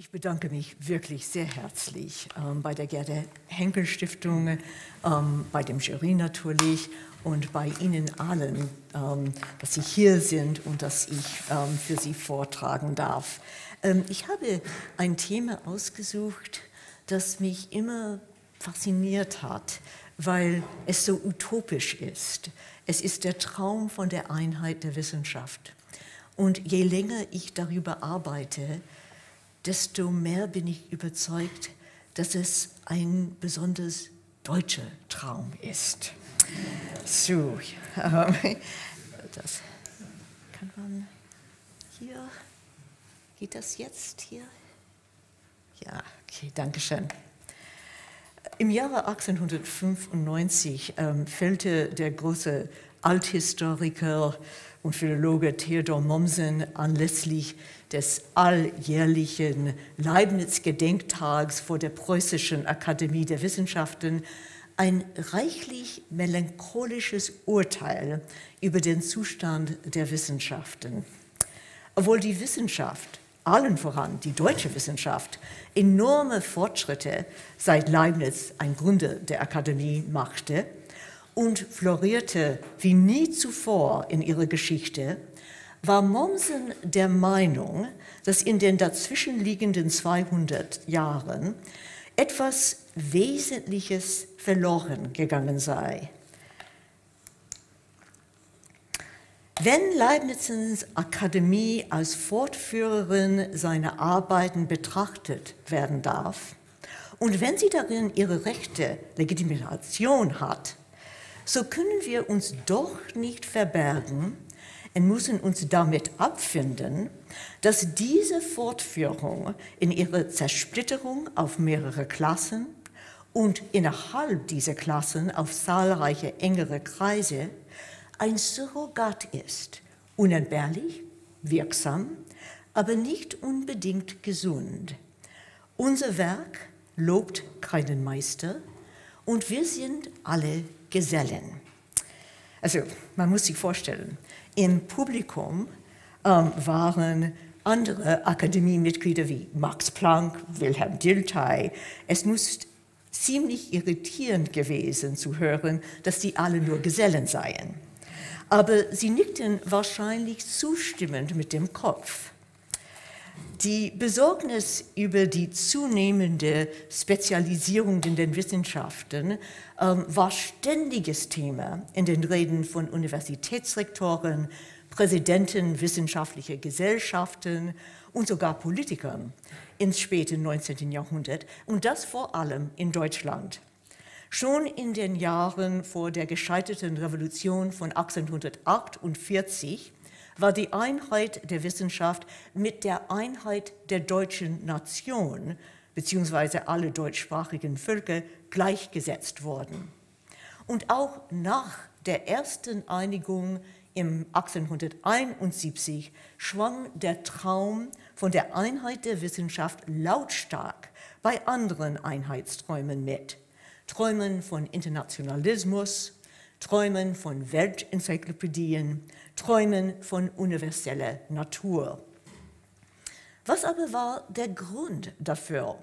Ich bedanke mich wirklich sehr herzlich ähm, bei der Gerda Henkel Stiftung, ähm, bei dem Jury natürlich und bei Ihnen allen, ähm, dass Sie hier sind und dass ich ähm, für Sie vortragen darf. Ähm, ich habe ein Thema ausgesucht, das mich immer fasziniert hat, weil es so utopisch ist. Es ist der Traum von der Einheit der Wissenschaft. Und je länger ich darüber arbeite, desto mehr bin ich überzeugt, dass es ein besonders deutscher Traum ist. So, das kann man hier, geht das jetzt hier? Ja, okay, danke schön. Im Jahre 1895 ähm, fällte der große Althistoriker und Philologe Theodor Mommsen anlässlich des alljährlichen Leibniz-Gedenktags vor der Preußischen Akademie der Wissenschaften ein reichlich melancholisches Urteil über den Zustand der Wissenschaften. Obwohl die Wissenschaft, allen voran die deutsche Wissenschaft, enorme Fortschritte seit Leibniz ein Gründer der Akademie machte und florierte wie nie zuvor in ihrer Geschichte, war Mommsen der Meinung, dass in den dazwischenliegenden 200 Jahren etwas Wesentliches verloren gegangen sei. Wenn Leibnizens Akademie als Fortführerin seiner Arbeiten betrachtet werden darf und wenn sie darin ihre rechte Legitimation hat, so können wir uns doch nicht verbergen, und müssen uns damit abfinden, dass diese Fortführung in ihrer Zersplitterung auf mehrere Klassen und innerhalb dieser Klassen auf zahlreiche engere Kreise ein Surrogat ist, unentbehrlich, wirksam, aber nicht unbedingt gesund. Unser Werk lobt keinen Meister und wir sind alle Gesellen. Also man muss sich vorstellen, im Publikum ähm, waren andere Akademiemitglieder wie Max Planck, Wilhelm Dilthey. Es muss ziemlich irritierend gewesen zu hören, dass sie alle nur Gesellen seien. Aber sie nickten wahrscheinlich zustimmend mit dem Kopf. Die Besorgnis über die zunehmende Spezialisierung in den Wissenschaften ähm, war ständiges Thema in den Reden von Universitätsrektoren, Präsidenten wissenschaftlicher Gesellschaften und sogar Politikern ins späte 19. Jahrhundert und das vor allem in Deutschland. Schon in den Jahren vor der gescheiterten Revolution von 1848 war die Einheit der Wissenschaft mit der Einheit der deutschen Nation bzw. alle deutschsprachigen Völker gleichgesetzt worden. Und auch nach der ersten Einigung im 1871 schwang der Traum von der Einheit der Wissenschaft lautstark bei anderen Einheitsträumen mit. Träumen von Internationalismus, Träumen von Weltenzyklopädien, Träumen von universeller Natur. Was aber war der Grund dafür?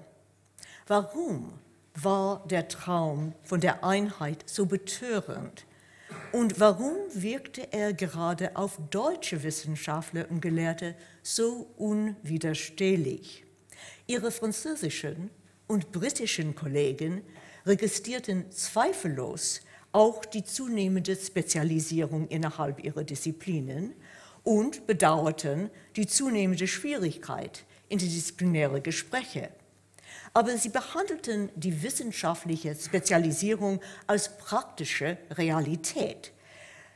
Warum war der Traum von der Einheit so betörend? Und warum wirkte er gerade auf deutsche Wissenschaftler und Gelehrte so unwiderstehlich? Ihre französischen und britischen Kollegen registrierten zweifellos auch die zunehmende Spezialisierung innerhalb ihrer Disziplinen und bedauerten die zunehmende Schwierigkeit interdisziplinäre Gespräche. Aber sie behandelten die wissenschaftliche Spezialisierung als praktische Realität,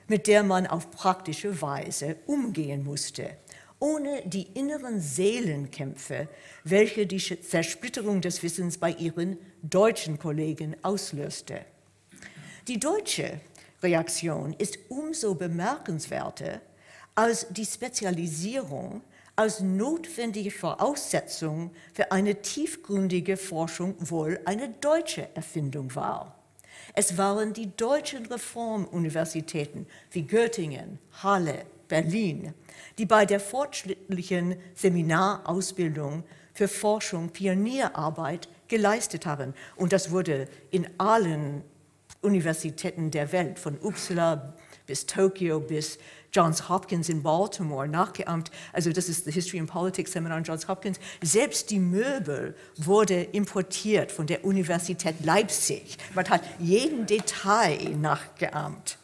mit der man auf praktische Weise umgehen musste, ohne die inneren Seelenkämpfe, welche die Zersplitterung des Wissens bei ihren deutschen Kollegen auslöste. Die deutsche Reaktion ist umso bemerkenswerter, als die Spezialisierung als notwendige Voraussetzung für eine tiefgründige Forschung wohl eine deutsche Erfindung war. Es waren die deutschen Reformuniversitäten wie Göttingen, Halle, Berlin, die bei der fortschrittlichen Seminarausbildung für Forschung, Pionierarbeit geleistet haben. Und das wurde in allen Universitäten der Welt, von Uppsala bis Tokio bis Johns Hopkins in Baltimore nachgeahmt. Also das ist das History and Politics Seminar an Johns Hopkins. Selbst die Möbel wurde importiert von der Universität Leipzig. Man hat jeden Detail nachgeahmt.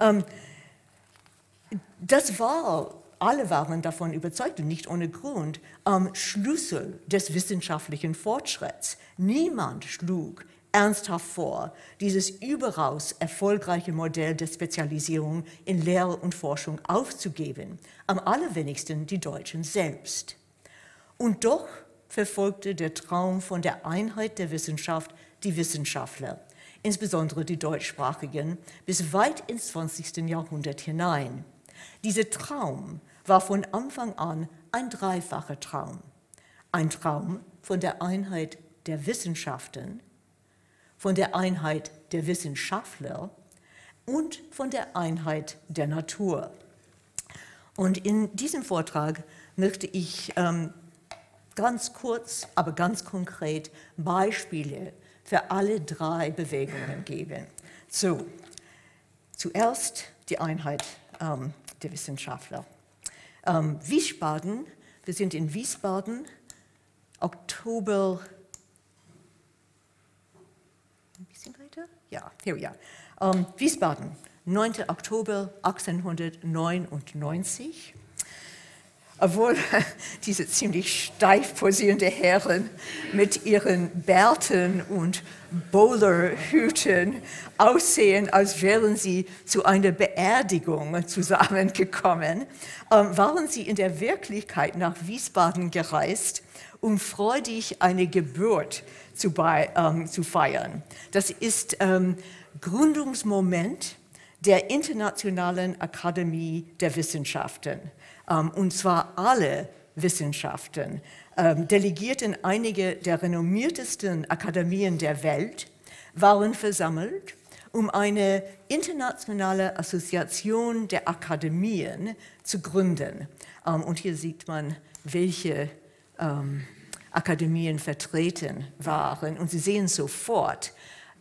Ähm, das war, alle waren davon überzeugt und nicht ohne Grund, Schlüssel des wissenschaftlichen Fortschritts. Niemand schlug ernsthaft vor, dieses überaus erfolgreiche Modell der Spezialisierung in Lehre und Forschung aufzugeben, am allerwenigsten die Deutschen selbst. Und doch verfolgte der Traum von der Einheit der Wissenschaft die Wissenschaftler, insbesondere die deutschsprachigen, bis weit ins 20. Jahrhundert hinein. Dieser Traum war von Anfang an ein dreifacher Traum. Ein Traum von der Einheit der Wissenschaften, von der Einheit der Wissenschaftler und von der Einheit der Natur. Und in diesem Vortrag möchte ich ähm, ganz kurz, aber ganz konkret Beispiele für alle drei Bewegungen geben. So, zuerst die Einheit ähm, der Wissenschaftler. Ähm, Wiesbaden, wir sind in Wiesbaden, Oktober Ja, here we are. Um, Wiesbaden, 9. Oktober 1899. Obwohl diese ziemlich steif posierende Herren mit ihren Bärten und Bowlerhüten aussehen, als wären sie zu einer Beerdigung zusammengekommen, waren sie in der Wirklichkeit nach Wiesbaden gereist, um freudig eine Geburt zu, bei, ähm, zu feiern. Das ist ähm, Gründungsmoment der Internationalen Akademie der Wissenschaften, ähm, und zwar alle Wissenschaften, ähm, delegierten einige der renommiertesten Akademien der Welt, waren versammelt, um eine internationale Assoziation der Akademien zu gründen. Ähm, und hier sieht man, welche ähm, Akademien vertreten waren. Und Sie sehen sofort,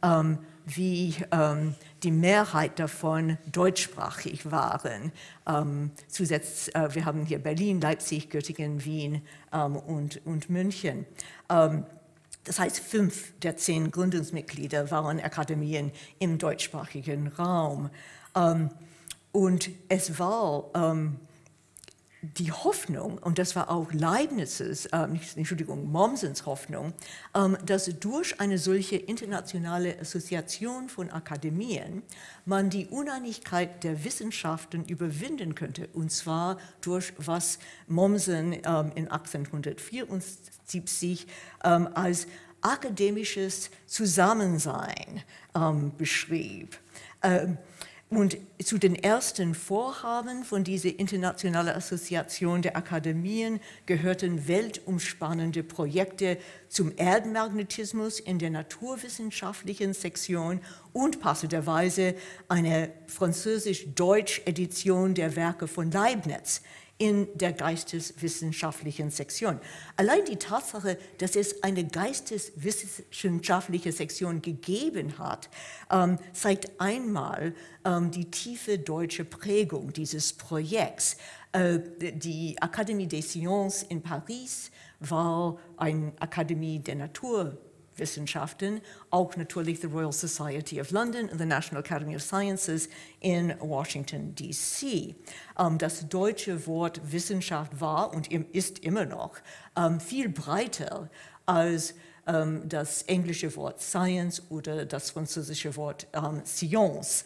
ähm, wie ähm, die Mehrheit davon deutschsprachig waren. Ähm, zusätzlich, äh, wir haben hier Berlin, Leipzig, Göttingen, Wien ähm, und, und München. Ähm, das heißt, fünf der zehn Gründungsmitglieder waren Akademien im deutschsprachigen Raum. Ähm, und es war die Hoffnung, und das war auch Leibnizes, äh, Entschuldigung, Mommsens Hoffnung, ähm, dass durch eine solche internationale Assoziation von Akademien man die Uneinigkeit der Wissenschaften überwinden könnte, und zwar durch was Mommsen ähm, in 1874 ähm, als akademisches Zusammensein ähm, beschrieb. Und zu den ersten Vorhaben von dieser internationalen Assoziation der Akademien gehörten weltumspannende Projekte zum Erdmagnetismus in der naturwissenschaftlichen Sektion und passenderweise eine französisch-deutsch Edition der Werke von Leibniz in der geisteswissenschaftlichen Sektion. Allein die Tatsache, dass es eine geisteswissenschaftliche Sektion gegeben hat, ähm, zeigt einmal ähm, die tiefe deutsche Prägung dieses Projekts. Äh, die Académie des Sciences in Paris war eine Akademie der Natur Wissenschaften, auch natürlich the Royal Society of London und the National Academy of Sciences in Washington, D.C. Ähm, das deutsche Wort Wissenschaft war und ist immer noch ähm, viel breiter als ähm, das englische Wort Science oder das französische Wort Science.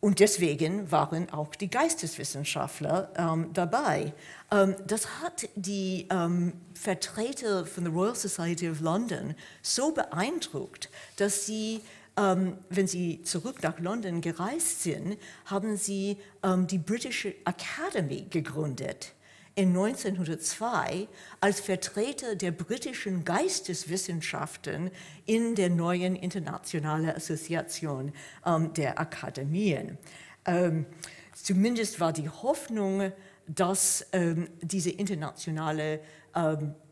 Und deswegen waren auch die Geisteswissenschaftler ähm, dabei. Ähm, das hat die ähm, Vertreter von der Royal Society of London so beeindruckt, dass sie, ähm, wenn sie zurück nach London gereist sind, haben sie ähm, die British Academy gegründet in 1902 als Vertreter der britischen Geisteswissenschaften in der neuen internationalen Assoziation ähm, der Akademien. Ähm, zumindest war die Hoffnung, dass ähm, diese internationale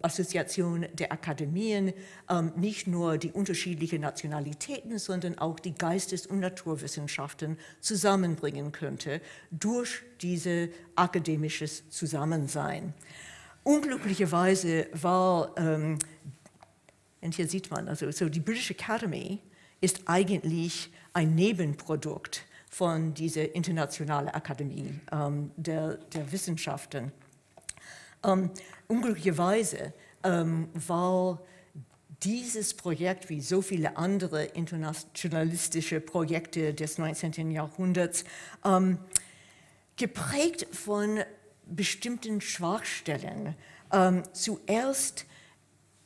Assoziation der Akademien ähm, nicht nur die unterschiedlichen Nationalitäten, sondern auch die Geistes- und Naturwissenschaften zusammenbringen könnte durch dieses akademisches Zusammensein. Unglücklicherweise war, ähm, und hier sieht man, also so die British Academy ist eigentlich ein Nebenprodukt von dieser internationalen Akademie ähm, der, der, Wissenschaften. Ähm, unglücklicherweise ähm, war dieses Projekt wie so viele andere internationalistische Projekte des 19. Jahrhunderts ähm, geprägt von bestimmten Schwachstellen. Ähm, zuerst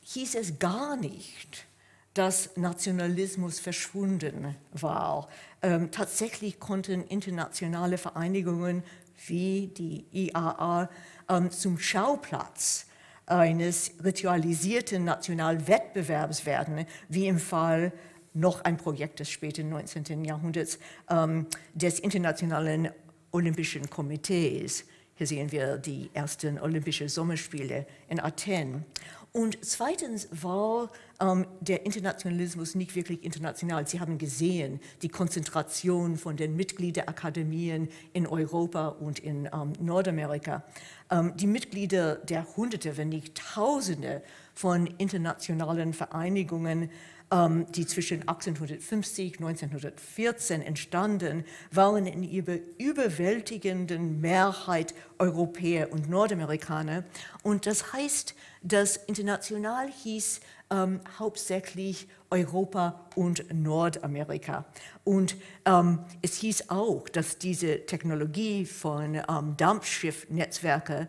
hieß es gar nicht, dass Nationalismus verschwunden war. Ähm, tatsächlich konnten internationale Vereinigungen wie die IAA ähm, zum Schauplatz eines ritualisierten Nationalwettbewerbs werden, wie im Fall noch ein Projekt des späten 19. Jahrhunderts ähm, des Internationalen Olympischen Komitees. Hier sehen wir die ersten Olympischen Sommerspiele in Athen. Und zweitens war ähm, der Internationalismus nicht wirklich international. Sie haben gesehen, die Konzentration von den Mitgliederakademien in Europa und in ähm, Nordamerika. Ähm, die Mitglieder der Hunderte, wenn nicht Tausende von internationalen Vereinigungen die zwischen 1850 und 1914 entstanden, waren in ihrer überwältigenden Mehrheit Europäer und Nordamerikaner. Und das heißt, dass international hieß ähm, hauptsächlich Europa und Nordamerika. Und ähm, es hieß auch, dass diese Technologie von ähm, Dampfschiffnetzwerke, ähm,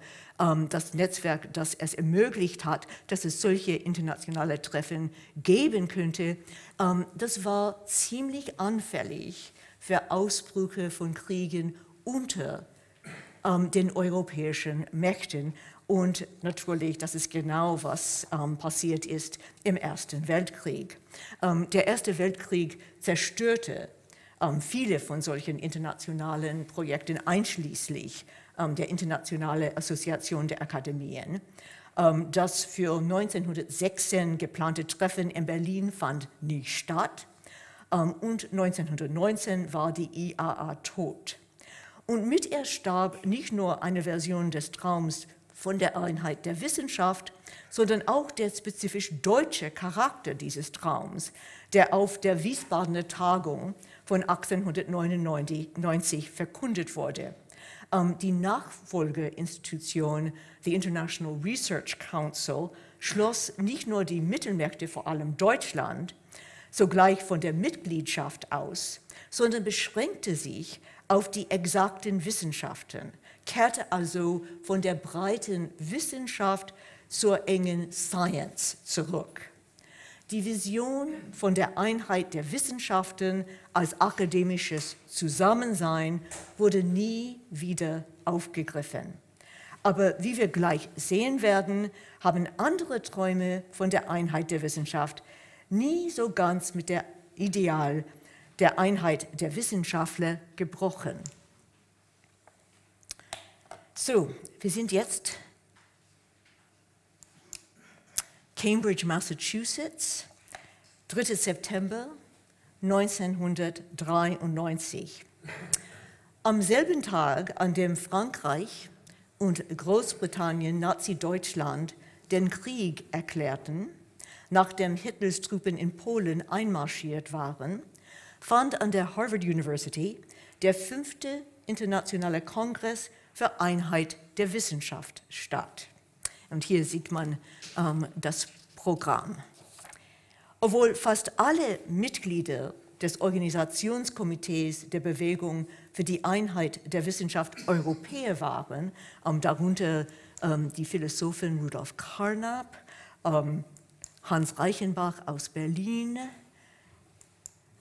das Netzwerk, das es ermöglicht hat, dass es solche internationale Treffen geben könnte, ähm, das war ziemlich anfällig für Ausbrüche von Kriegen unter ähm, den europäischen Mächten. Und natürlich, das ist genau, was ähm, passiert ist im Ersten Weltkrieg. Ähm, der Erste Weltkrieg zerstörte ähm, viele von solchen internationalen Projekten, einschließlich ähm, der Internationale Assoziation der Akademien. Ähm, das für 1916 geplante Treffen in Berlin fand nicht statt. Ähm, und 1919 war die IAA tot. Und mit ihr starb nicht nur eine Version des Traums von der Einheit der Wissenschaft, sondern auch der spezifisch deutsche Charakter dieses Traums, der auf der Wiesbadener Tagung von 1899 verkündet wurde. Ähm, die Nachfolgeinstitution, the International Research Council, schloss nicht nur die Mittelmärkte, vor allem Deutschland, sogleich von der Mitgliedschaft aus, sondern beschränkte sich auf die exakten Wissenschaften, kehrte also von der breiten Wissenschaft zur engen Science zurück. Die Vision von der Einheit der Wissenschaften als akademisches Zusammensein wurde nie wieder aufgegriffen. Aber wie wir gleich sehen werden, haben andere Träume von der Einheit der Wissenschaft nie so ganz mit der Ideal der Einheit der Wissenschaftler gebrochen. So, wir sind jetzt Cambridge, Massachusetts, 3. September 1993. Am selben Tag, an dem Frankreich und Großbritannien Nazi-Deutschland den Krieg erklärten, nachdem Hitlers Truppen in Polen einmarschiert waren, fand an der Harvard University der fünfte internationale Kongress für Einheit der Wissenschaft statt. Und hier sieht man ähm, das Programm. Obwohl fast alle Mitglieder des Organisationskomitees der Bewegung für die Einheit der Wissenschaft Europäer waren, ähm, darunter ähm, die Philosophin Rudolf Carnap, ähm, Hans Reichenbach aus Berlin,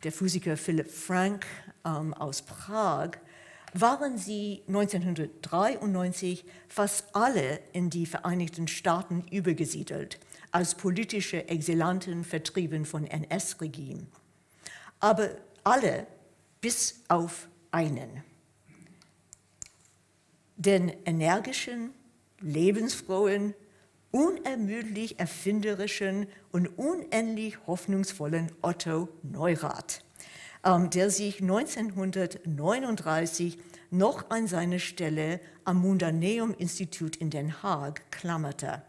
der Physiker Philipp Frank ähm, aus Prag, waren sie 1993 fast alle in die Vereinigten Staaten übergesiedelt, als politische Exilanten vertrieben von NS-Regime. Aber alle bis auf einen. Den energischen, lebensfrohen, unermüdlich erfinderischen und unendlich hoffnungsvollen Otto Neurath, der sich 1939 noch an seine Stelle am Mundaneum-Institut in Den Haag klammerte.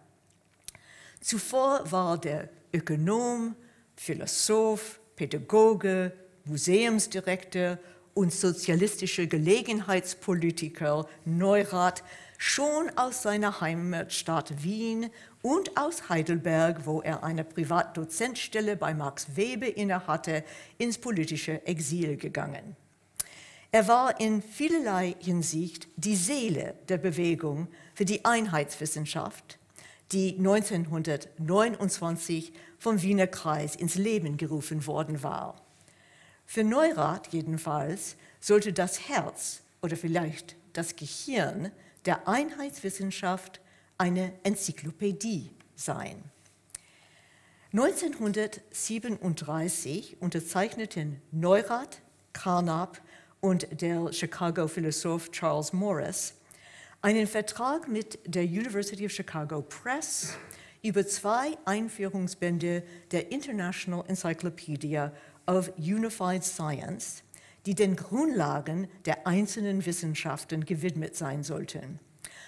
Zuvor war der Ökonom, Philosoph, Pädagoge, Museumsdirektor und sozialistischer Gelegenheitspolitiker Neurath schon aus seiner Heimatstadt Wien und aus Heidelberg, wo er eine Privatdozentstelle bei Max Weber innehatte, ins politische Exil gegangen. Er war in vielerlei Hinsicht die Seele der Bewegung für die Einheitswissenschaft, die 1929 vom Wiener Kreis ins Leben gerufen worden war. Für Neurath jedenfalls sollte das Herz oder vielleicht das Gehirn der Einheitswissenschaft eine Enzyklopädie sein. 1937 unterzeichneten Neurath, Carnap und der Chicago-Philosoph Charles Morris einen Vertrag mit der University of Chicago Press über zwei Einführungsbände der International Encyclopedia of Unified Science, die den Grundlagen der einzelnen Wissenschaften gewidmet sein sollten.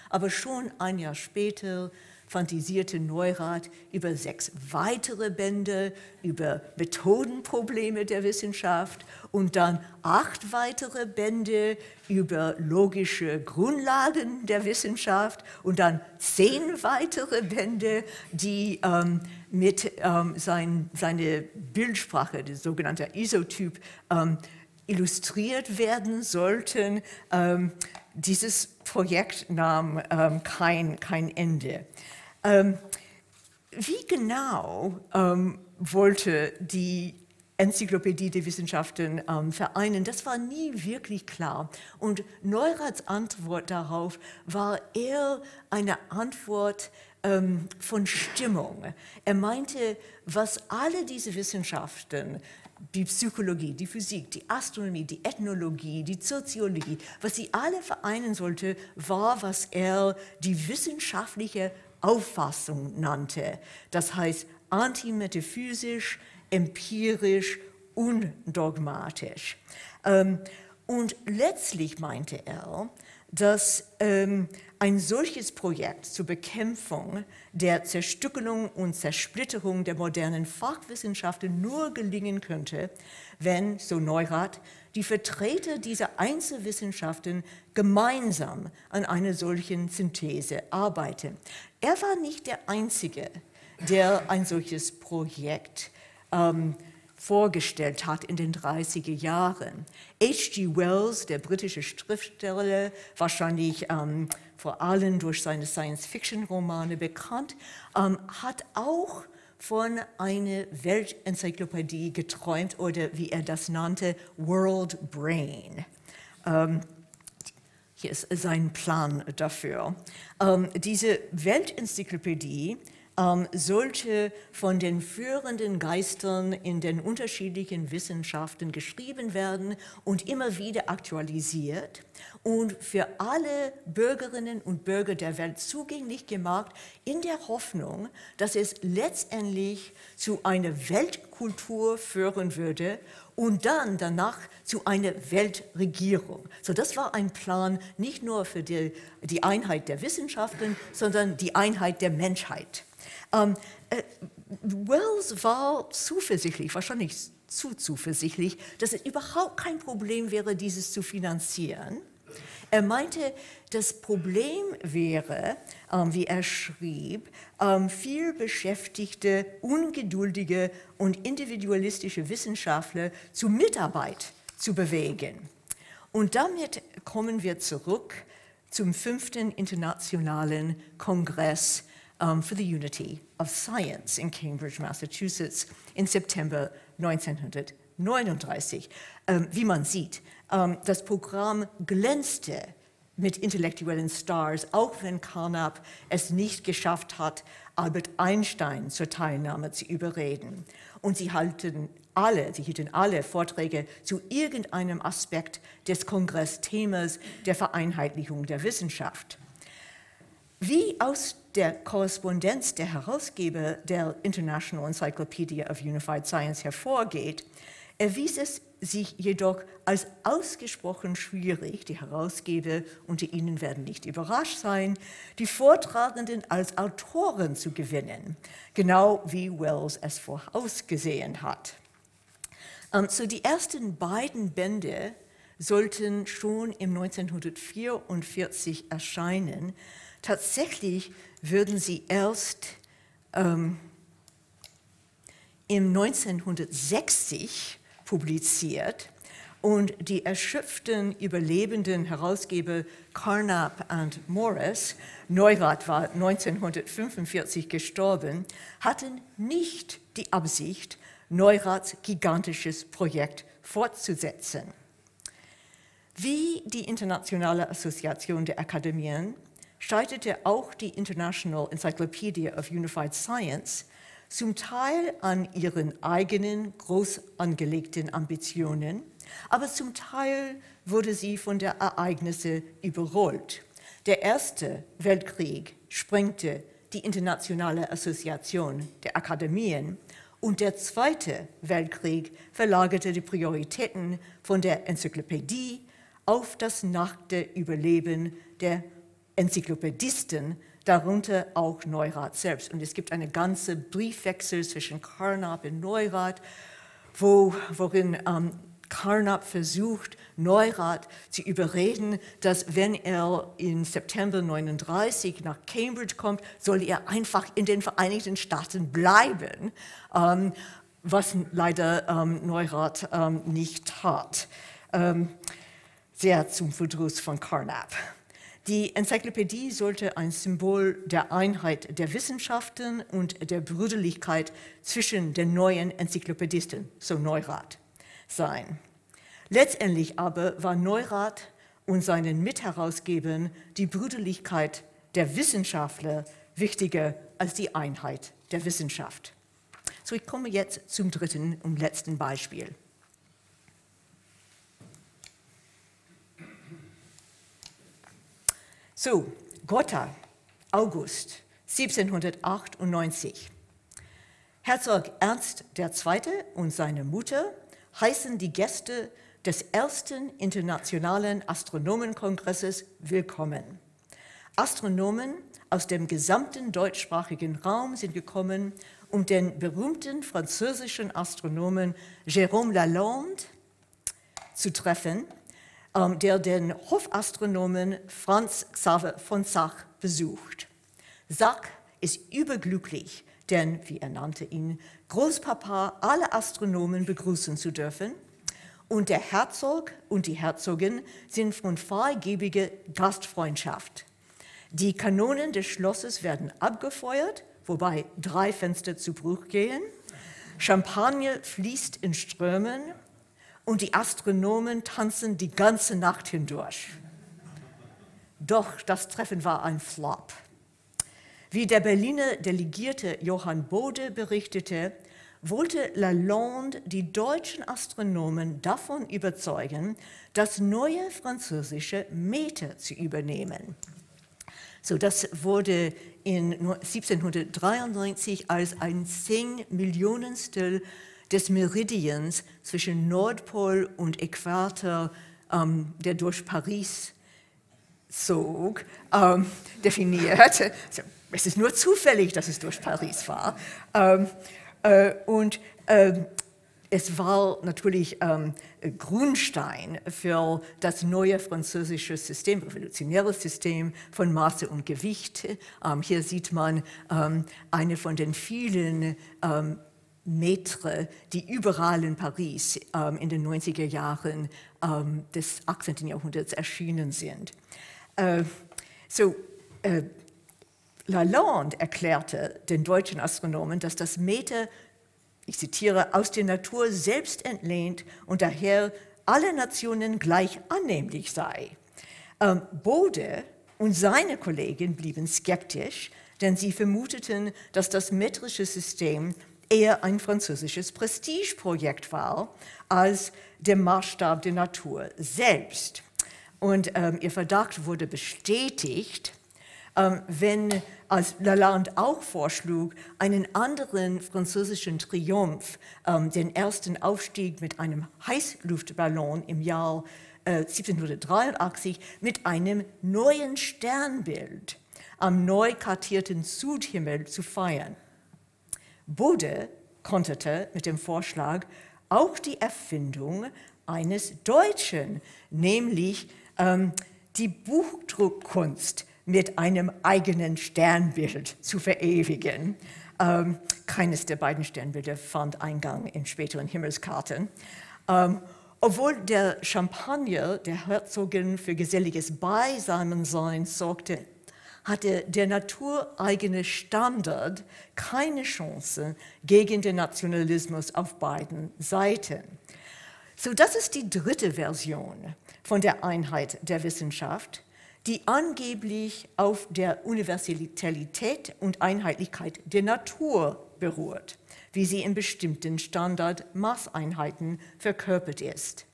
Aber schon ein Jahr später fantasierte Neurath über sechs weitere Bände, über Methodenprobleme der Wissenschaft und dann acht weitere Bände über logische Grundlagen der Wissenschaft und dann zehn weitere Bände, die ähm, mit ähm, sein, seine Bildsprache, der sogenannte Isotyp, ähm, illustriert werden sollten. Ähm, dieses Projekt nahm ähm, kein, kein Ende. Ähm, wie genau ähm, wollte die Enzyklopädie der Wissenschaften ähm, vereinen, das war nie wirklich klar. Und Neuraths Antwort darauf war eher eine Antwort ähm, von Stimmung. Er meinte, was alle diese Wissenschaften die Psychologie, die Physik, die Astronomie, die Ethnologie, die Soziologie, was sie alle vereinen sollte, war, was er die wissenschaftliche Auffassung nannte. Das heißt antimetaphysisch, empirisch, undogmatisch. Ähm, und letztlich meinte er, dass ähm, ein solches Projekt zur Bekämpfung der Zerstückelung und Zersplitterung der modernen Fachwissenschaften nur gelingen könnte, wenn, so Neurath, die Vertreter dieser Einzelwissenschaften gemeinsam an einer solchen Synthese arbeiten. Er war nicht der Einzige, der ein solches Projekt ähm, vorgestellt hat in den 30er Jahren. H.G. Wells, der britische Schriftsteller, wahrscheinlich ähm, vor allem durch seine Science-Fiction-Romane bekannt, ähm, hat auch von einer Weltenzyklopädie geträumt oder wie er das nannte, World Brain. Ähm, hier ist sein Plan dafür. Ähm, diese Weltenzyklopädie ähm, sollte von den führenden Geistern in den unterschiedlichen Wissenschaften geschrieben werden und immer wieder aktualisiert und für alle Bürgerinnen und Bürger der Welt zugänglich gemacht, in der Hoffnung, dass es letztendlich zu einer Weltkultur führen würde und dann danach zu einer Weltregierung. So, das war ein Plan nicht nur für die, die Einheit der Wissenschaften, sondern die Einheit der Menschheit. Ähm, äh, Wells war zuversichtlich, wahrscheinlich zu zuversichtlich, dass es überhaupt kein Problem wäre, dieses zu finanzieren. Er meinte, das Problem wäre, ähm, wie er schrieb, ähm, viel beschäftigte, ungeduldige und individualistische Wissenschaftler zur Mitarbeit zu bewegen. Und damit kommen wir zurück zum fünften internationalen Kongress um, for the Unity of Science in Cambridge, Massachusetts in September 1939. Ähm, wie man sieht, ähm, das Programm glänzte mit intellektuellen Stars, auch wenn Carnap es nicht geschafft hat, Albert Einstein zur Teilnahme zu überreden. Und sie halten alle, sie hielten alle Vorträge zu irgendeinem Aspekt des Kongressthemas der Vereinheitlichung der Wissenschaft. Wie aus der Korrespondenz der Herausgeber der International Encyclopedia of Unified Science hervorgeht, erwies es sich jedoch als ausgesprochen schwierig, die Herausgeber unter Ihnen werden nicht überrascht sein, die Vortragenden als Autoren zu gewinnen, genau wie Wells es vorausgesehen hat. Ähm, so die ersten beiden Bände sollten schon im 1944 erscheinen. Tatsächlich würden sie erst ähm, im 1960 publiziert und die erschöpften überlebenden Herausgeber Carnap und Morris, Neurath war 1945 gestorben, hatten nicht die Absicht, Neuraths gigantisches Projekt fortzusetzen. Wie die Internationale Assoziation der Akademien scheiterte auch die International Encyclopedia of Unified Science zum Teil an ihren eigenen groß angelegten Ambitionen, aber zum Teil wurde sie von der Ereignisse überrollt. Der Erste Weltkrieg sprengte die Internationale Assoziation der Akademien und der Zweite Weltkrieg verlagerte die Prioritäten von der Enzyklopädie auf das nackte Überleben der Enzyklopädisten, darunter auch Neurath selbst. Und es gibt eine ganze Briefwechsel zwischen Carnap und Neurath, wo, worin ähm, Carnap versucht, Neurath zu überreden, dass wenn er im September 39 nach Cambridge kommt, soll er einfach in den Vereinigten Staaten bleiben, ähm, was leider ähm, Neurath ähm, nicht tat. Ähm, sehr zum Verdruss von Carnap. Die Enzyklopädie sollte ein Symbol der Einheit der Wissenschaften und der Brüderlichkeit zwischen den neuen Enzyklopädisten, so Neurath, sein. Letztendlich aber war Neurath und seinen Mitherausgebern die Brüderlichkeit der Wissenschaftler wichtiger als die Einheit der Wissenschaft. So, ich komme jetzt zum dritten und letzten Beispiel. So, Gotha, August 1798. Herzog Ernst II. und seine Mutter heißen die Gäste des ersten internationalen Astronomenkongresses willkommen. Astronomen aus dem gesamten deutschsprachigen Raum sind gekommen, um den berühmten französischen Astronomen Jérôme Lalande zu treffen, der den Hofastronomen Franz Xaver von Sach besucht. Sach ist überglücklich, denn, wie er nannte ihn, Großpapa alle Astronomen begrüßen zu dürfen und der Herzog und die Herzogin sind von freigebiger Gastfreundschaft. Die Kanonen des Schlosses werden abgefeuert, wobei drei Fenster zu Bruch gehen. Champagner fließt in Strömen und die Astronomen tanzen die ganze Nacht hindurch. Doch das Treffen war ein Flop. Wie der Berliner Delegierte Johann Bode berichtete, wollte Lalande die deutschen Astronomen davon überzeugen, das neue französische Meter zu übernehmen. So, das wurde in 1793 als ein zehn Millionstel des Meridians zwischen Nordpol und Äquator, ähm, der durch Paris zog, ähm, definiert. Also, es ist nur zufällig, dass es durch Paris war. Ähm, äh, und äh, es war natürlich ähm, Grundstein für das neue französische System, revolutionäre System von Maße und Gewicht. Ähm, hier sieht man ähm, eine von den vielen Metre, die überall in Paris ähm, in den 90er Jahren ähm, des 18. Jahrhunderts erschienen sind. Äh, so, äh, Lalande erklärte den deutschen Astronomen, dass das Meter, ich zitiere, aus der Natur selbst entlehnt und daher alle Nationen gleich annehmlich sei. Ähm, Bode und seine Kollegen blieben skeptisch, denn sie vermuteten, dass das metrische System eher ein französisches Prestigeprojekt war als der Maßstab der Natur selbst. Und ähm, ihr Verdacht wurde bestätigt, ähm, wenn, als Lalande auch vorschlug, einen anderen französischen Triumph, ähm, den ersten Aufstieg mit einem Heißluftballon im Jahr 1783 äh, mit einem neuen Sternbild am neu kartierten Südhimmel zu feiern. Bode konterte mit dem Vorschlag auch die Erfindung eines Deutschen, nämlich ähm, die Buchdruckkunst mit einem eigenen Sternbild zu verewigen. Ähm, keines der beiden Sternbilder fand Eingang in späteren Himmelskarten. Ähm, obwohl der Champagner der Herzogin für geselliges Beisammensein sorgte, hatte der natureigene Standard keine Chance gegen den Nationalismus auf beiden Seiten. So, das ist die dritte Version von der Einheit der Wissenschaft, die angeblich auf der Universalität und Einheitlichkeit der Natur beruht, wie sie in bestimmten Standardmaßeinheiten verkörpert ist.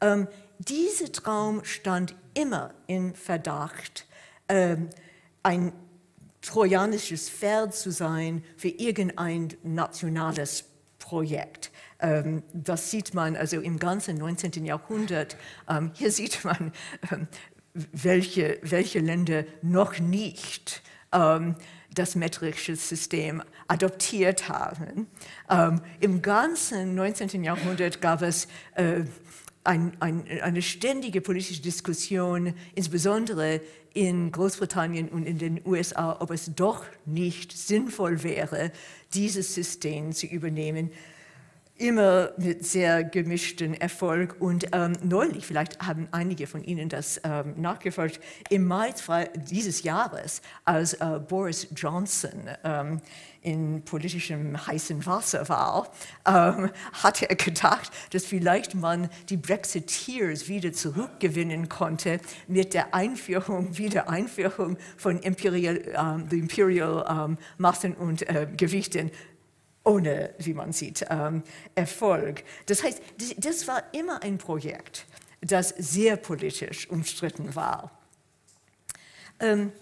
Ähm, dieser Traum stand immer in Verdacht, ähm, ein trojanisches Pferd zu sein für irgendein nationales Projekt. Ähm, das sieht man also im ganzen 19. Jahrhundert. Ähm, hier sieht man, ähm, welche, welche Länder noch nicht das metrische System adoptiert haben. Im ganzen 19. Jahrhundert gab es äh, ein, ein, eine ständige politische Diskussion, insbesondere in Großbritannien und in den USA, ob es doch nicht sinnvoll wäre, dieses System zu übernehmen immer mit sehr gemischten Erfolg. Und ähm, neulich, vielleicht haben einige von Ihnen das ähm, nachgefolgt, im Mai dieses Jahres, als äh, Boris Johnson ähm, in politischem heißen Wasser war, ähm, hat er gedacht, dass vielleicht man die Brexiteers wieder zurückgewinnen konnte mit der Einführung, Wiedereinführung von Imperial, ähm, Imperial ähm, Massen und äh, Gewichten ohne, wie man sieht, ähm, Erfolg. Das heißt, das war immer ein Projekt, das sehr politisch umstritten war. Ähm,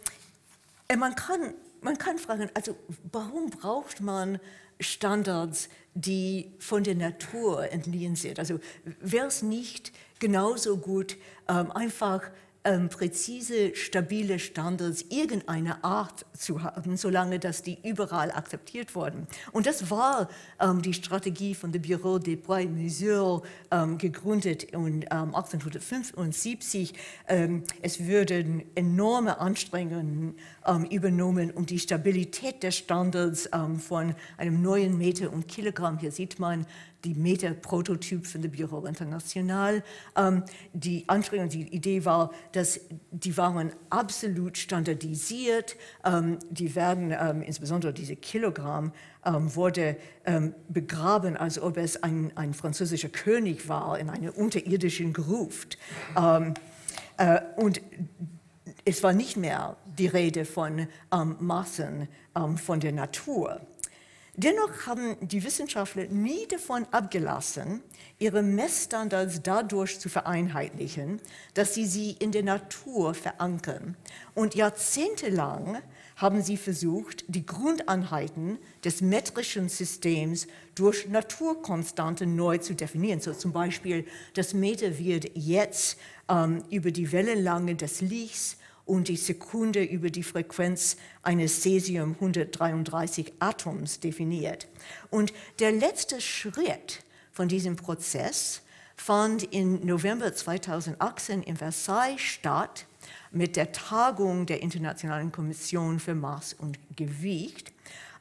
äh, man, kann, man kann fragen, also warum braucht man Standards, die von der Natur entliehen sind? Also wäre es nicht genauso gut, ähm, einfach ähm, präzise, stabile Standards irgendeiner Art zu haben, solange dass die überall akzeptiert wurden. Und das war ähm, die Strategie von dem Bureau des Poids Mesures, ähm, gegründet in, 1875. Ähm, ähm, es würden enorme Anstrengungen ähm, übernommen, um die Stabilität der Standards von einem neuen Meter und Kilogramm, hier sieht man die Meta-Prototyp von dem Bureau International. Ähm, die Anstrengung, die Idee war, dass die waren absolut standardisiert. Ähm, die werden, ähm, insbesondere diese Kilogramm, ähm, wurde ähm, begraben, als ob es ein, ein, französischer König war in einer unterirdischen Gruft. Ähm, äh, und es war nicht mehr die Rede von Massen von der Natur. Dennoch haben die Wissenschaftler nie davon abgelassen, ihre Messstandards dadurch zu vereinheitlichen, dass sie sie in der Natur verankern. Und jahrzehntelang haben sie versucht, die Grundeinheiten des metrischen Systems durch Naturkonstanten neu zu definieren. So zum Beispiel, das Meter wird jetzt ähm, über die Wellenlänge des Lichts und die Sekunde über die Frequenz eines Cesium-133 Atoms definiert. Und der letzte Schritt von diesem Prozess fand im November 2018 in Versailles statt mit der Tagung der Internationalen Kommission für Maß und Gewicht,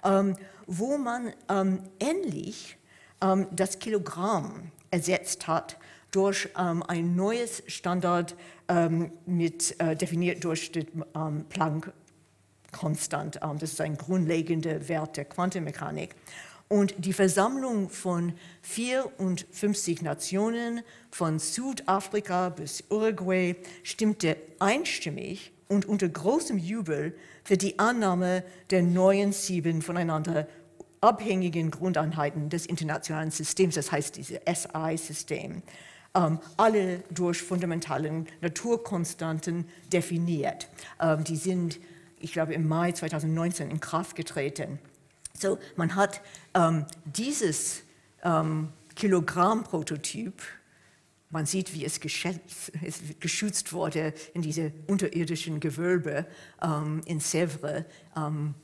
ähm, wo man ähm, endlich ähm, das Kilogramm ersetzt hat durch ähm, ein neues Standard ähm, mit, äh, definiert durch die ähm, Planck-Konstant. Ähm, das ist ein grundlegender Wert der Quantenmechanik. Und die Versammlung von 54 Nationen, von Südafrika bis Uruguay, stimmte einstimmig und unter großem Jubel für die Annahme der neuen sieben voneinander abhängigen Grundeinheiten des internationalen Systems, das heißt dieses SI-System ähm, alle durch fundamentalen Naturkonstanten definiert. Ähm, die sind ich glaube, im Mai 2019 in Kraft getreten. So, man hat ähm, dieses ähm, Kilogramm-Prototyp, man sieht, wie es geschützt wurde in diese unterirdischen Gewölbe ähm, in Sèvres, ähm,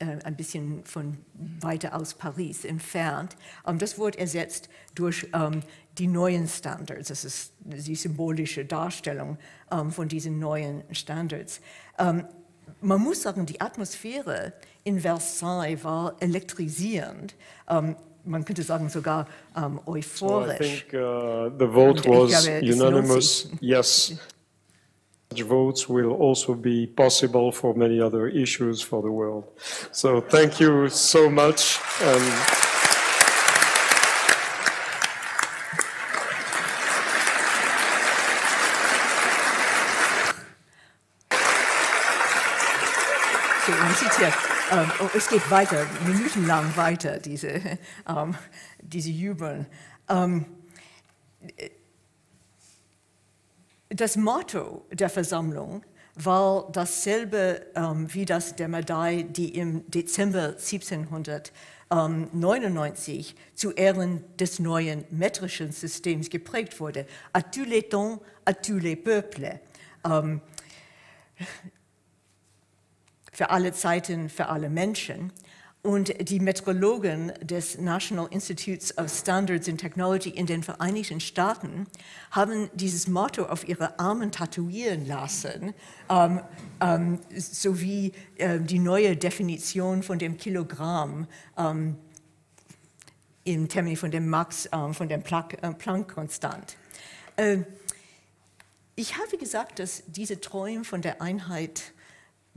äh, ein bisschen von weiter aus Paris entfernt. Ähm, das wurde ersetzt durch ähm, die neuen Standards. Das ist die symbolische Darstellung ähm, von diesen neuen Standards. Ähm, man muss sagen, die Atmosphäre in Versailles war elektrisierend. Um, man könnte sagen sogar euphorisch. So I think uh, the vote was unanimous. Yes. Such votes will also be possible for many other issues for the world. So thank you so much. hier, ähm, oh, es geht weiter, minutenlang weiter, diese, ähm, diese Jubeln. Ähm, das Motto der Versammlung war dasselbe ähm, wie das der Medaille, die im Dezember 1799 zu Ehren des neuen metrischen Systems geprägt wurde. À tous les temps, à tous les peuples. Ähm, für alle Zeiten, für alle Menschen. Und die Metrologen des National Institutes of Standards and Technology in den Vereinigten Staaten haben dieses Motto auf ihre Armen tatuieren lassen, ähm, ähm, sowie äh, die neue Definition von dem Kilogramm ähm, im Termin von dem Max, ähm, von dem äh, Planck-Konstant. Äh, ich habe gesagt, dass diese Träume von der Einheit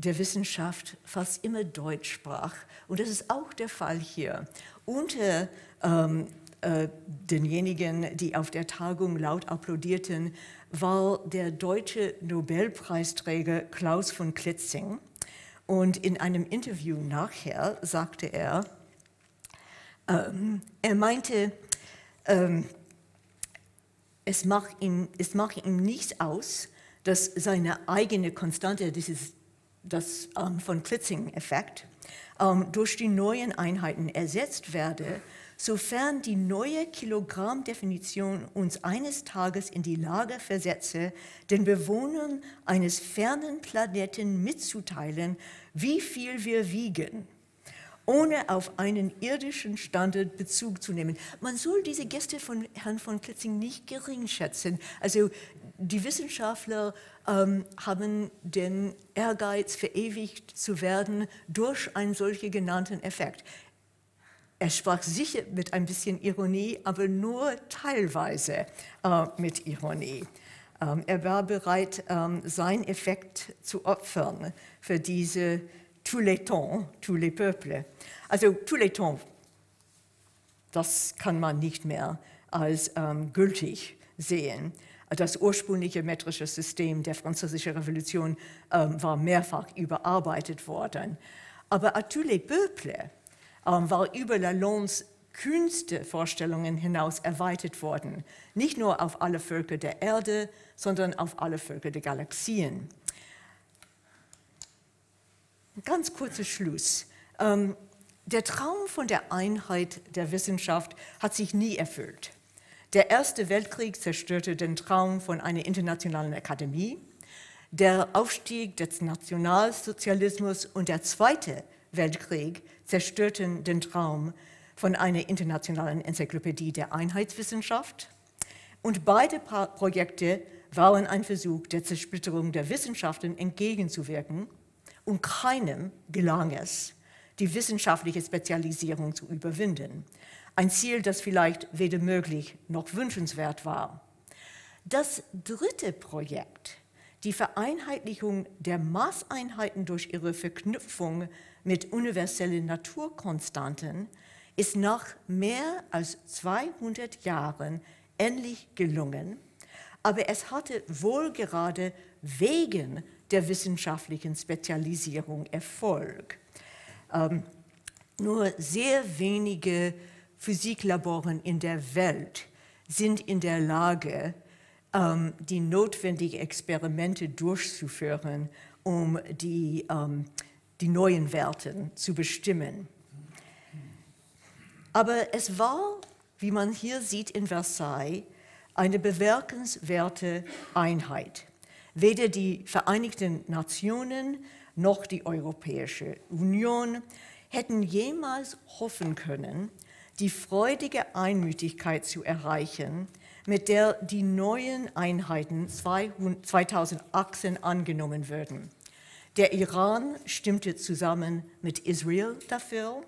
der Wissenschaft fast immer Deutsch sprach. Und das ist auch der Fall hier. Unter ähm, äh, denjenigen, die auf der Tagung laut applaudierten, war der deutsche Nobelpreisträger Klaus von Klitzing. Und in einem Interview nachher sagte er, ähm, er meinte, ähm, es, macht ihm, es ihm nichts aus, dass seine eigene Konstante, dieses das ähm, von Klitzing-Effekt, ähm, durch die neuen Einheiten ersetzt werde, sofern die neue Kilogrammdefinition uns eines Tages in die Lage versetze, den Bewohnern eines fernen Planeten mitzuteilen, wie viel wir wiegen ohne auf einen irdischen Standard Bezug zu nehmen. Man soll diese Gäste von Herrn von Klitzing nicht gering schätzen. Also die Wissenschaftler ähm, haben den Ehrgeiz, verewigt zu werden durch einen solchen genannten Effekt. Er sprach sicher mit ein bisschen Ironie, aber nur teilweise äh, mit Ironie. Ähm, er war bereit, ähm, seinen Effekt zu opfern für diese tous les temps, tous les peuples. Also tous les temps, das kann man nicht mehr als ähm, gültig sehen. Das ursprüngliche metrische System der Französischen Revolution ähm, war mehrfach überarbeitet worden. Aber à tous les peuples ähm, war über Lalondes kühnste Vorstellungen hinaus erweitert worden. Nicht nur auf alle Völker der Erde, sondern auf alle Völker der Galaxien. Ganz kurzer Schluss. Ähm, der Traum von der Einheit der Wissenschaft hat sich nie erfüllt. Der Erste Weltkrieg zerstörte den Traum von einer internationalen Akademie. Der Aufstieg des Nationalsozialismus und der Zweite Weltkrieg zerstörten den Traum von einer internationalen Enzyklopädie der Einheitswissenschaft. Und beide Projekte waren ein Versuch der Zersplitterung der Wissenschaften entgegenzuwirken und keinem gelang es, die wissenschaftliche Spezialisierung zu überwinden. Ein Ziel, das vielleicht weder möglich noch wünschenswert war. Das dritte Projekt, die Vereinheitlichung der Maßeinheiten durch ihre Verknüpfung mit universellen Naturkonstanten, ist nach mehr als 200 Jahren endlich gelungen, aber es hatte wohl gerade wegen der wissenschaftlichen Spezialisierung Erfolg. Ähm, nur sehr wenige Physiklaboren in der Welt sind in der Lage, ähm, die notwendigen Experimente durchzuführen, um die, ähm, die neuen Werte zu bestimmen. Aber es war, wie man hier sieht in Versailles, eine bemerkenswerte Einheit. Weder die Vereinigten Nationen noch die Europäische Union hätten jemals hoffen können, die freudige Einmütigkeit zu erreichen, mit der die neuen Einheiten 2018 angenommen würden. Der Iran stimmte zusammen mit Israel dafür,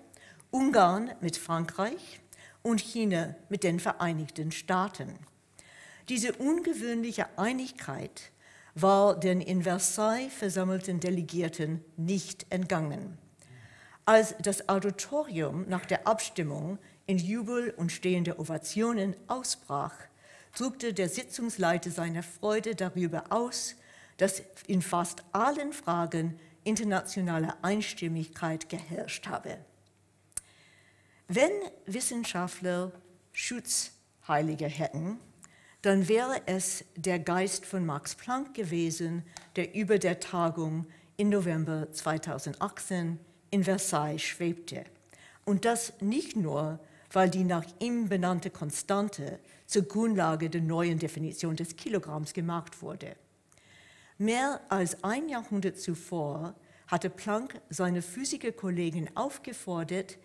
Ungarn mit Frankreich und China mit den Vereinigten Staaten. Diese ungewöhnliche Einigkeit war den in Versailles versammelten Delegierten nicht entgangen. Als das Auditorium nach der Abstimmung in Jubel und stehende Ovationen ausbrach, drückte der Sitzungsleiter seine Freude darüber aus, dass in fast allen Fragen internationale Einstimmigkeit geherrscht habe. Wenn Wissenschaftler Schutzheilige hätten, dann wäre es der Geist von Max Planck gewesen, der über der Tagung im November 2018 in Versailles schwebte. Und das nicht nur, weil die nach ihm benannte Konstante zur Grundlage der neuen Definition des Kilogramms gemacht wurde. Mehr als ein Jahrhundert zuvor hatte Planck seine Physikerkollegen aufgefordert,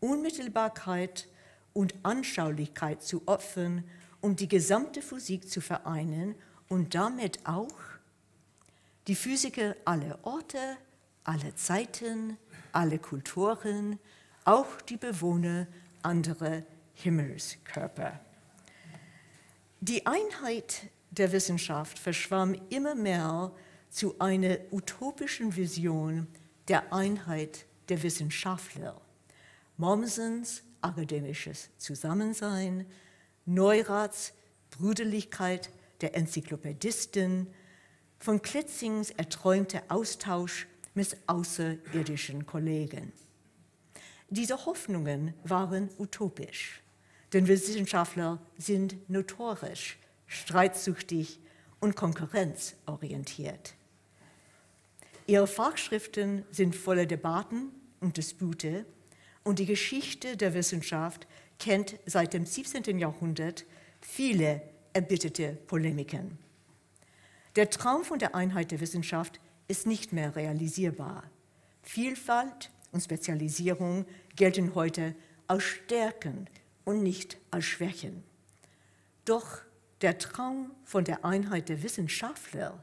Unmittelbarkeit und Anschaulichkeit zu opfern um die gesamte Physik zu vereinen und damit auch die Physiker aller Orte, alle Zeiten, alle Kulturen, auch die Bewohner anderer Himmelskörper. Die Einheit der Wissenschaft verschwamm immer mehr zu einer utopischen Vision der Einheit der Wissenschaftler. Mommsens akademisches Zusammensein, Neurats Brüderlichkeit der Enzyklopädisten, von Klitzings erträumter Austausch mit außerirdischen Kollegen. Diese Hoffnungen waren utopisch, denn Wissenschaftler sind notorisch, streitsüchtig und konkurrenzorientiert. Ihre Fachschriften sind voller Debatten und Dispute und die Geschichte der Wissenschaft kennt seit dem 17. Jahrhundert viele erbitterte Polemiken. Der Traum von der Einheit der Wissenschaft ist nicht mehr realisierbar. Vielfalt und Spezialisierung gelten heute als Stärken und nicht als Schwächen. Doch der Traum von der Einheit der Wissenschaftler,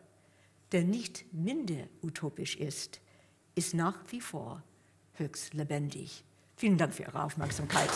der nicht minder utopisch ist, ist nach wie vor höchst lebendig. Vielen Dank für Ihre Aufmerksamkeit.